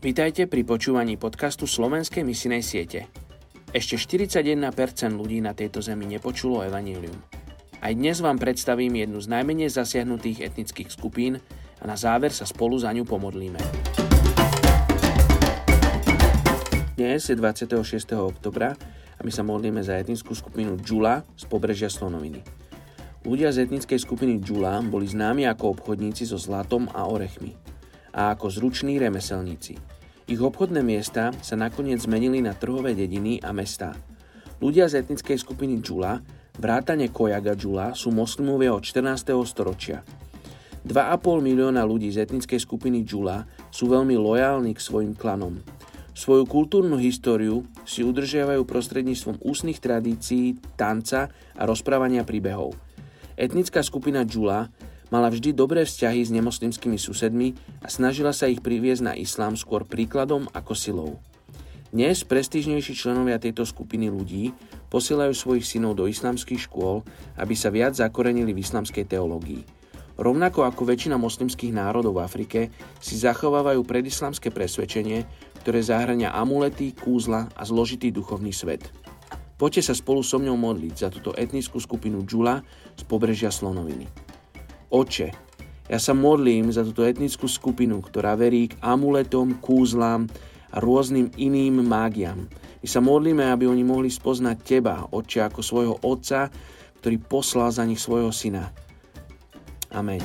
Vítajte pri počúvaní podcastu Slovenskej misinej siete. Ešte 41% ľudí na tejto zemi nepočulo evanílium. Aj dnes vám predstavím jednu z najmenej zasiahnutých etnických skupín a na záver sa spolu za ňu pomodlíme. Dnes je 26. oktobra a my sa modlíme za etnickú skupinu Džula z pobrežia Slonoviny. Ľudia z etnickej skupiny Džula boli známi ako obchodníci so zlatom a orechmi a ako zruční remeselníci. Ich obchodné miesta sa nakoniec zmenili na trhové dediny a mestá. Ľudia z etnickej skupiny Džula Vrátane Kojaga Džula sú moslimovia od 14. storočia. 2,5 milióna ľudí z etnickej skupiny Džula sú veľmi lojálni k svojim klanom. Svoju kultúrnu históriu si udržiavajú prostredníctvom ústnych tradícií, tanca a rozprávania príbehov. Etnická skupina Džula mala vždy dobré vzťahy s nemoslimskými susedmi a snažila sa ich priviesť na islám skôr príkladom ako silou. Dnes prestížnejší členovia tejto skupiny ľudí posielajú svojich synov do islamských škôl, aby sa viac zakorenili v islamskej teológii. Rovnako ako väčšina moslimských národov v Afrike si zachovávajú predislamské presvedčenie, ktoré zahrania amulety, kúzla a zložitý duchovný svet. Poďte sa spolu so mňou modliť za túto etnickú skupinu Džula z pobrežia Slonoviny. Oče, ja sa modlím za túto etnickú skupinu, ktorá verí k amuletom, kúzlám a rôznym iným mágiam, my sa modlíme, aby oni mohli spoznať Teba, Otče, ako svojho Otca, ktorý poslal za nich svojho Syna. Amen.